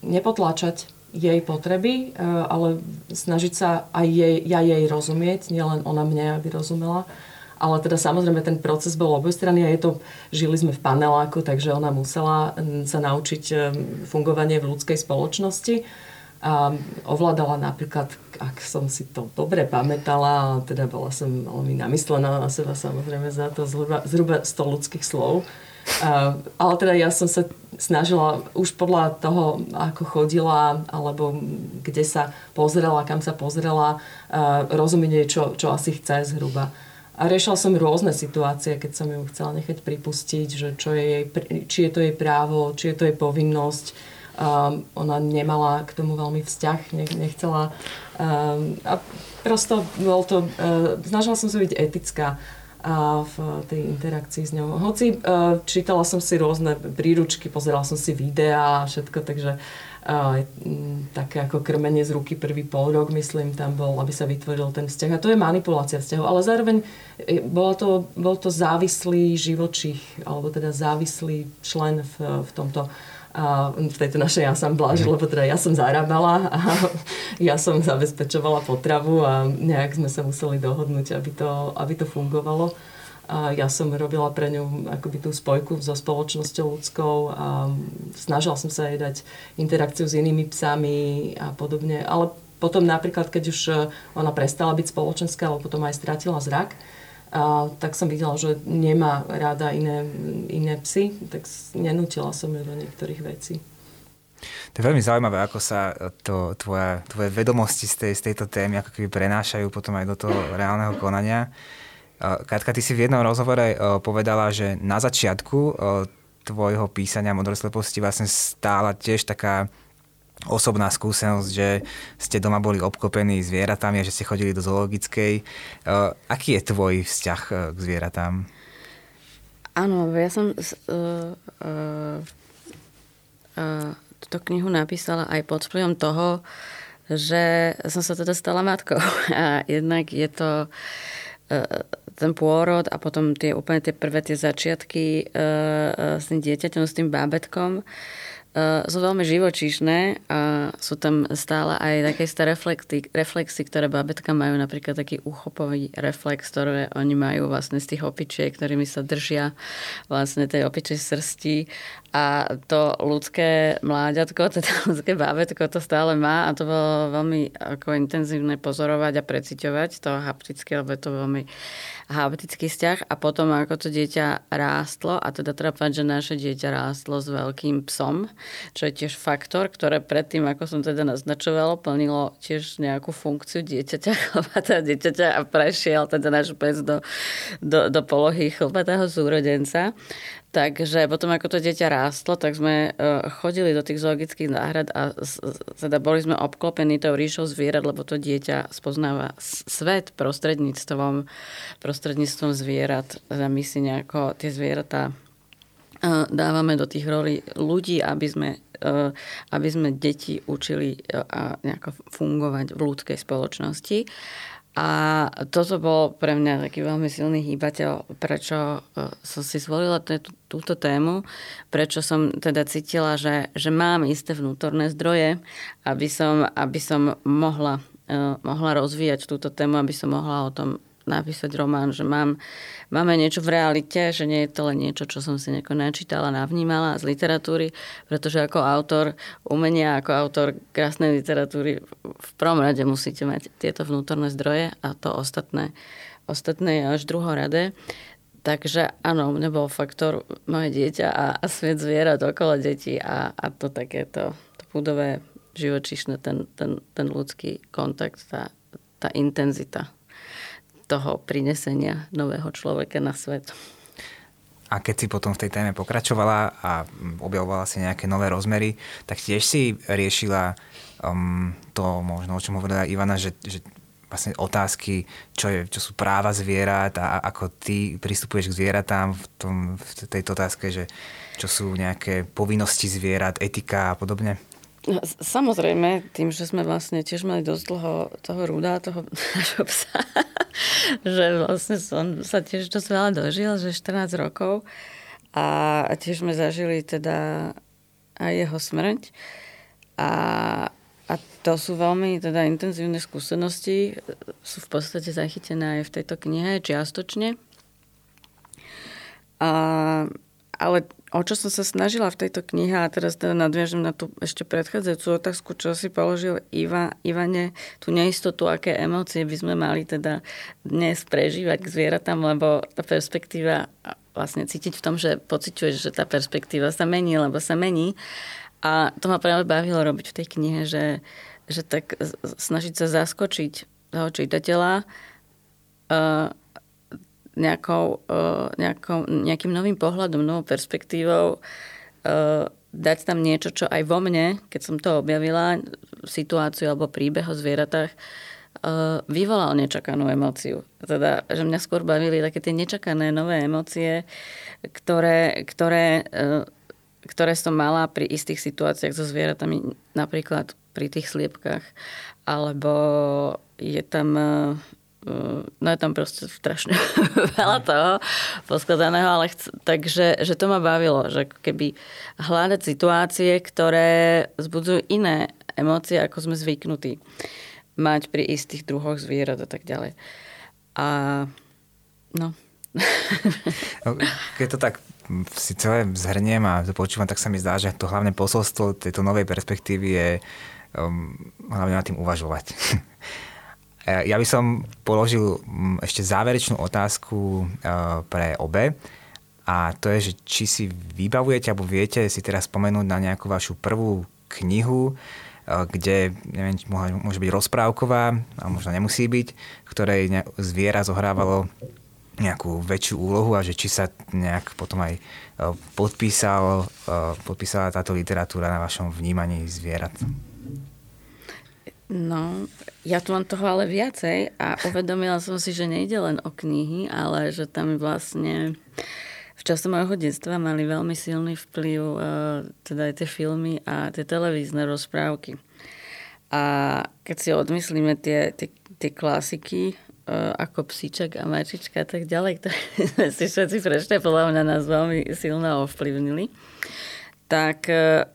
nepotláčať jej potreby, ale snažiť sa aj jej, ja jej rozumieť, nielen ona mne, aby rozumela. Ale teda samozrejme ten proces bol obojstranný a je to, žili sme v paneláku, takže ona musela sa naučiť fungovanie v ľudskej spoločnosti a ovládala napríklad, ak som si to dobre pamätala, teda bola som veľmi namyslená na seba samozrejme za to zhruba, zhruba 100 ľudských slov. Uh, ale teda ja som sa snažila už podľa toho, ako chodila, alebo kde sa pozrela, kam sa pozrela, rozumieť čo, čo asi chce zhruba. A riešila som rôzne situácie, keď som ju chcela nechať pripustiť, že čo je jej, či je to jej právo, či je to jej povinnosť, Um, ona nemala k tomu veľmi vzťah, nechcela. Um, a prosto bol to, uh, snažila som sa byť etická a v tej interakcii s ňou. Hoci uh, čítala som si rôzne príručky, pozerala som si videá a všetko, takže uh, také ako krmenie z ruky prvý pol rok, myslím, tam bol, aby sa vytvoril ten vzťah. A to je manipulácia vzťahov, ale zároveň bol to, bol to závislý živočích, alebo teda závislý člen v, v tomto a v tejto našej asambláži, lebo teda ja som zarábala a ja som zabezpečovala potravu a nejak sme sa museli dohodnúť, aby to, aby to fungovalo. A ja som robila pre ňu akoby tú spojku so spoločnosťou ľudskou a snažila som sa jej dať interakciu s inými psami a podobne. Ale potom napríklad, keď už ona prestala byť spoločenská, alebo potom aj stratila zrak, a, tak som videla, že nemá rada iné, iné psy, tak nenútila som ju do niektorých vecí. To je veľmi zaujímavé, ako sa to, tvoje, tvoje vedomosti z, tej, z tejto témy ako keby prenášajú potom aj do toho reálneho konania. Katka, ty si v jednom rozhovore povedala, že na začiatku tvojho písania modrosleposti vlastne stála tiež taká osobná skúsenosť, že ste doma boli obklopení zvieratami a že ste chodili do zoologickej. Uh, aký je tvoj vzťah k zvieratám? Áno, ja som túto knihu napísala aj pod vplyvom toho, že som sa teda stala matkou. A jednak je to ten pôrod a potom tie úplne tie prvé tie začiatky uh, s tým dieťaťom, s tým bábetkom. Uh, sú veľmi živočíšne a sú tam stále aj také isté reflexy, reflexy, ktoré babetka majú, napríklad taký uchopový reflex, ktoré oni majú vlastne z tých opičiek, ktorými sa držia vlastne tej opičej srsti a to ľudské mláďatko, teda ľudské bábetko to stále má a to bolo veľmi ako intenzívne pozorovať a preciťovať to haptické, lebo je to veľmi haptický vzťah a potom ako to dieťa rástlo a teda treba povedať, že naše dieťa rástlo s veľkým psom, čo je tiež faktor, ktoré predtým, ako som teda naznačovala, plnilo tiež nejakú funkciu dieťaťa, chlpatá dieťaťa a prešiel teda náš pes do, do, do polohy chlpatého súrodenca. Takže potom, ako to dieťa rástlo, tak sme e, chodili do tých zoologických náhrad a teda boli sme obklopení tou ríšou zvierat, lebo to dieťa spoznáva svet prostredníctvom, prostredníctvom zvierat. Teda my si nejako tie zvieratá e, dávame do tých rolí ľudí, aby sme, e, aby sme deti učili nejako fungovať v ľudskej spoločnosti. A toto bol pre mňa taký veľmi silný hýbateľ, prečo e, som si zvolila túto tému, prečo som teda cítila, že, že mám isté vnútorné zdroje, aby som, aby som mohla, uh, mohla rozvíjať túto tému, aby som mohla o tom napísať román, že mám, máme niečo v realite, že nie je to len niečo, čo som si nejako načítala, navnímala z literatúry, pretože ako autor umenia, ako autor krásnej literatúry v prvom rade musíte mať tieto vnútorné zdroje a to ostatné, ostatné je až druhoradé. Takže áno, mne bol faktor moje dieťa a, a svet zvierat okolo detí a, a to takéto to budové živočišné, ten, ten, ten ľudský kontakt, tá, tá intenzita toho prinesenia nového človeka na svet. A keď si potom v tej téme pokračovala a objavovala si nejaké nové rozmery, tak tiež si riešila um, to možno, o čom hovorila Ivana, že, že vlastne otázky, čo, je, čo sú práva zvierat a ako ty pristupuješ k zvieratám v, tom, v tejto otázke, že čo sú nejaké povinnosti zvierat, etika a podobne? Samozrejme, tým, že sme vlastne tiež mali dosť dlho toho rúda, toho nášho psa, že vlastne som sa tiež dosť veľa dožil, že 14 rokov. A tiež sme zažili teda aj jeho smrť. A, a to sú veľmi teda intenzívne skúsenosti, sú v podstate zachytené aj v tejto knihe čiastočne. A, ale o čo som sa snažila v tejto knihe, a teraz teda nadviažem na tú ešte predchádzajúcu otázku, čo si položil Iva, Ivane, tú neistotu, aké emócie by sme mali teda dnes prežívať k zvieratám, lebo tá perspektíva vlastne cítiť v tom, že pociťuješ, že tá perspektíva sa mení, lebo sa mení. A to ma práve bavilo robiť v tej knihe, že, že tak snažiť sa zaskočiť toho čitateľa, uh, nejakou, uh, nejakou, nejakým novým pohľadom, novou perspektívou, uh, dať tam niečo, čo aj vo mne, keď som to objavila, situáciu alebo príbeh o zvieratách, uh, vyvolal nečakanú emóciu. Teda, že mňa skôr bavili také tie nečakané nové emócie, ktoré, ktoré, ktoré som mala pri istých situáciách so zvieratami, napríklad pri tých sliepkách, alebo je tam no je tam proste strašne veľa toho poskladaného, ale chc- takže že to ma bavilo, že keby hľadať situácie, ktoré zbudzujú iné emócie, ako sme zvyknutí mať pri istých druhoch zvierat a tak ďalej. A no. no keď to tak si celé zhrniem a to počúvam, tak sa mi zdá, že to hlavné posolstvo tejto novej perspektívy je um, hlavne nad tým uvažovať. Eh, ja by som položil mm, ešte záverečnú otázku eh, pre obe. A to je, že či si vybavujete alebo viete si teraz spomenúť na nejakú vašu prvú knihu, eh, kde, neviem, môže byť rozprávková, a možno nemusí byť, ktorej zviera zohrávalo nejakú väčšiu úlohu a že či sa nejak potom aj podpísal, podpísala táto literatúra na vašom vnímaní zvierat. No, ja tu mám toho ale viacej a uvedomila som si, že nejde len o knihy, ale že tam vlastne v čase môjho detstva mali veľmi silný vplyv uh, teda aj tie filmy a tie televízne rozprávky. A keď si odmyslíme tie, tie, tie klasiky, uh, ako Psíček a Mačička a tak ďalej, ktoré si všetci prešli, podľa mňa nás veľmi silno ovplyvnili, tak uh,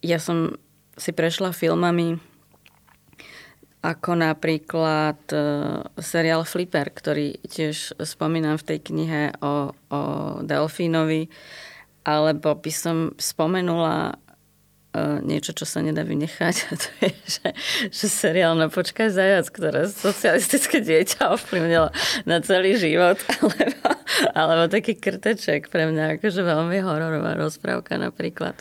ja som si prešla filmami ako napríklad uh, seriál Flipper, ktorý tiež spomínam v tej knihe o, o Delfínovi, alebo by som spomenula uh, niečo, čo sa nedá vynechať, a to je, že, že seriál na Počkaj zajac, ktoré socialistické dieťa ovplyvnilo na celý život, alebo, alebo taký krteček pre mňa, akože veľmi hororová rozprávka napríklad.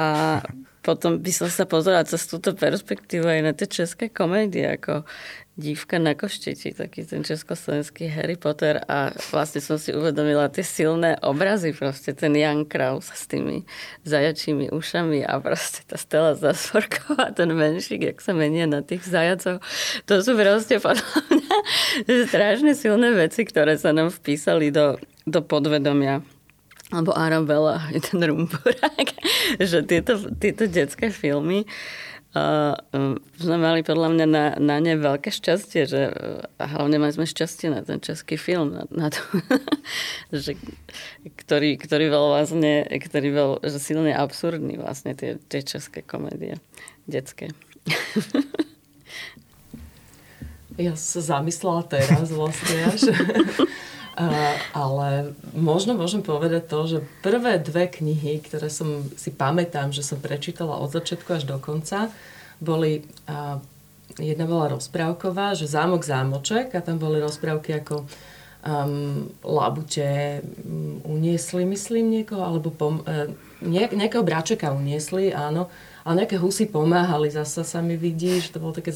A potom by som sa pozerala cez túto perspektívu aj na tie české komédie, ako Dívka na košteti, taký ten československý Harry Potter a vlastne som si uvedomila tie silné obrazy, proste ten Jan Kraus s tými zajačími ušami a proste tá Stella Zasvorková, ten menšik, jak sa menia na tých zajacov. To sú proste podľa mňa strašne silné veci, ktoré sa nám vpísali do, do podvedomia alebo Arabella je ten rumburák, že tieto, tieto detské filmy um, sme mali podľa mňa na, na ne veľké šťastie, že a hlavne mali sme šťastie na ten český film, na, na to, že, ktorý, ktorý bol vlastne, ktorý bol že silne absurdný vlastne tie, tie české komédie, detské. Ja sa zamyslela teraz vlastne až. Uh, ale možno môžem povedať to, že prvé dve knihy, ktoré som si pamätám, že som prečítala od začiatku až do konca, boli, uh, jedna bola rozprávková, že Zámok zámoček a tam boli rozprávky ako um, labute um, uniesli, myslím, niekoho, alebo pom, uh, nejak, nejakého bráčeka uniesli, áno ale nejaké husy pomáhali, zasa sa mi vidí, že to bolo také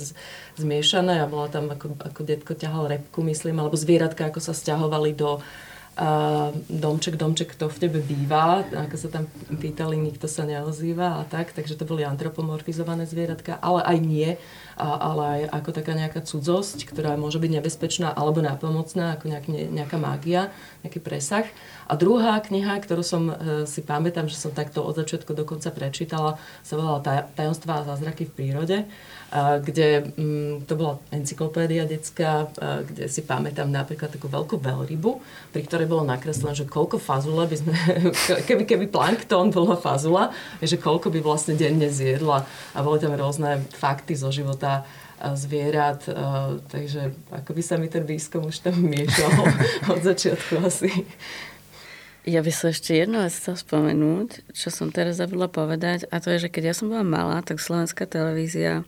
zmiešané a bola tam ako, ako detko ťahal repku, myslím, alebo zvieratka, ako sa stiahovali do uh, domček, domček, kto v tebe býva, ako sa tam pýtali, nikto sa neozýva a tak, takže to boli antropomorfizované zvieratka, ale aj nie, a, ale aj ako taká nejaká cudzosť, ktorá môže byť nebezpečná alebo nápomocná, ako nejak, nejaká mágia, nejaký presah. A druhá kniha, ktorú som e, si pamätám, že som takto od začiatku do konca prečítala, sa volala Tajomstvá a zázraky v prírode, kde mm, to bola encyklopédia detská, kde si pamätám napríklad takú veľkú veľrybu, pri ktorej bolo nakreslené, že koľko fazule by sme, keby, keby plankton bola fazula, že koľko by vlastne denne zjedla. A boli tam rôzne fakty zo života zvierat, takže ako by sa mi ten výskum už tam miešal od začiatku asi. Ja by som ešte jednu vec chcel spomenúť, čo som teraz zabudla povedať, a to je, že keď ja som bola malá, tak slovenská televízia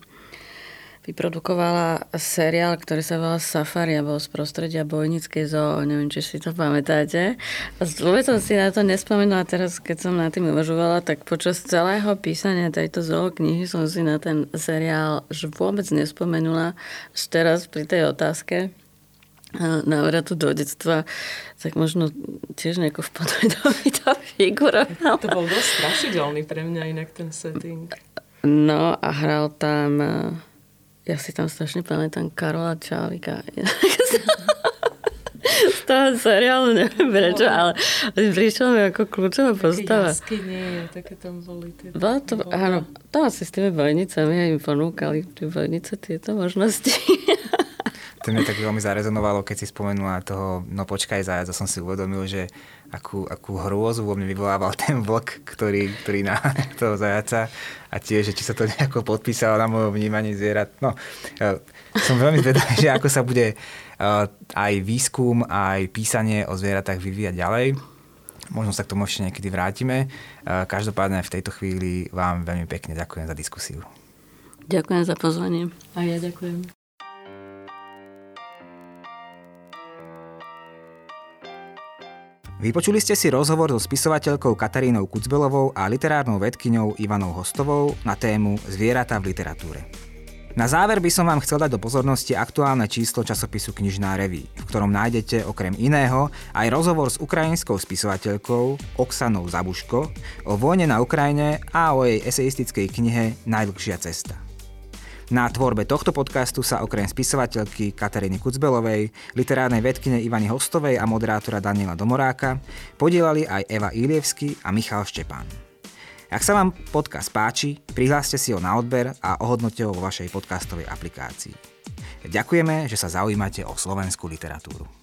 vyprodukovala seriál, ktorý sa volá Safari a bol z prostredia Bojnickej zoo, neviem, či si to pamätáte. A vôbec som si na to nespomenula teraz, keď som na tým uvažovala, tak počas celého písania tejto zoo knihy som si na ten seriál že vôbec nespomenula. Až teraz pri tej otázke návratu do detstva, tak možno tiež nejako v podvedomí to figuroval. To bol dosť strašidelný pre mňa inak ten setting. No a hral tam, ja si tam strašne pamätám Karola Čálika. Z toho seriálu neviem prečo, ale prišiel mi ako kľúčová postava. Také jaskyne, také tam boli. Tie, Bolo to, áno, to asi s tými bojnicami aj mi ponúkali tie bojnice tieto možnosti. To mi tak veľmi zarezonovalo, keď si spomenula toho, no počkaj zajac, som si uvedomil, že akú, akú hrôzu vo mne vyvolával ten vlk, ktorý, ktorý na toho zajaca a tiež, že či sa to nejako podpísalo na moje vnímanie zvierat. No, e, som veľmi zvedavý, že ako sa bude e, aj výskum, aj písanie o zvieratách vyvíjať ďalej. Možno sa k tomu ešte niekedy vrátime. E, každopádne v tejto chvíli vám veľmi pekne ďakujem za diskusiu. Ďakujem za pozvanie. A ja ďakujem. Vypočuli ste si rozhovor so spisovateľkou Katarínou Kucbelovou a literárnou vedkyňou Ivanou Hostovou na tému Zvieratá v literatúre. Na záver by som vám chcel dať do pozornosti aktuálne číslo časopisu Knižná reví, v ktorom nájdete okrem iného aj rozhovor s ukrajinskou spisovateľkou Oksanou Zabuško o vojne na Ukrajine a o jej eseistickej knihe Najdlhšia cesta. Na tvorbe tohto podcastu sa okrem spisovateľky Kataríny Kucbelovej, literárnej vedkyne Ivany Hostovej a moderátora Daniela Domoráka podielali aj Eva Ilievsky a Michal Štepán. Ak sa vám podcast páči, prihláste si ho na odber a ohodnote ho vo vašej podcastovej aplikácii. Ďakujeme, že sa zaujímate o slovenskú literatúru.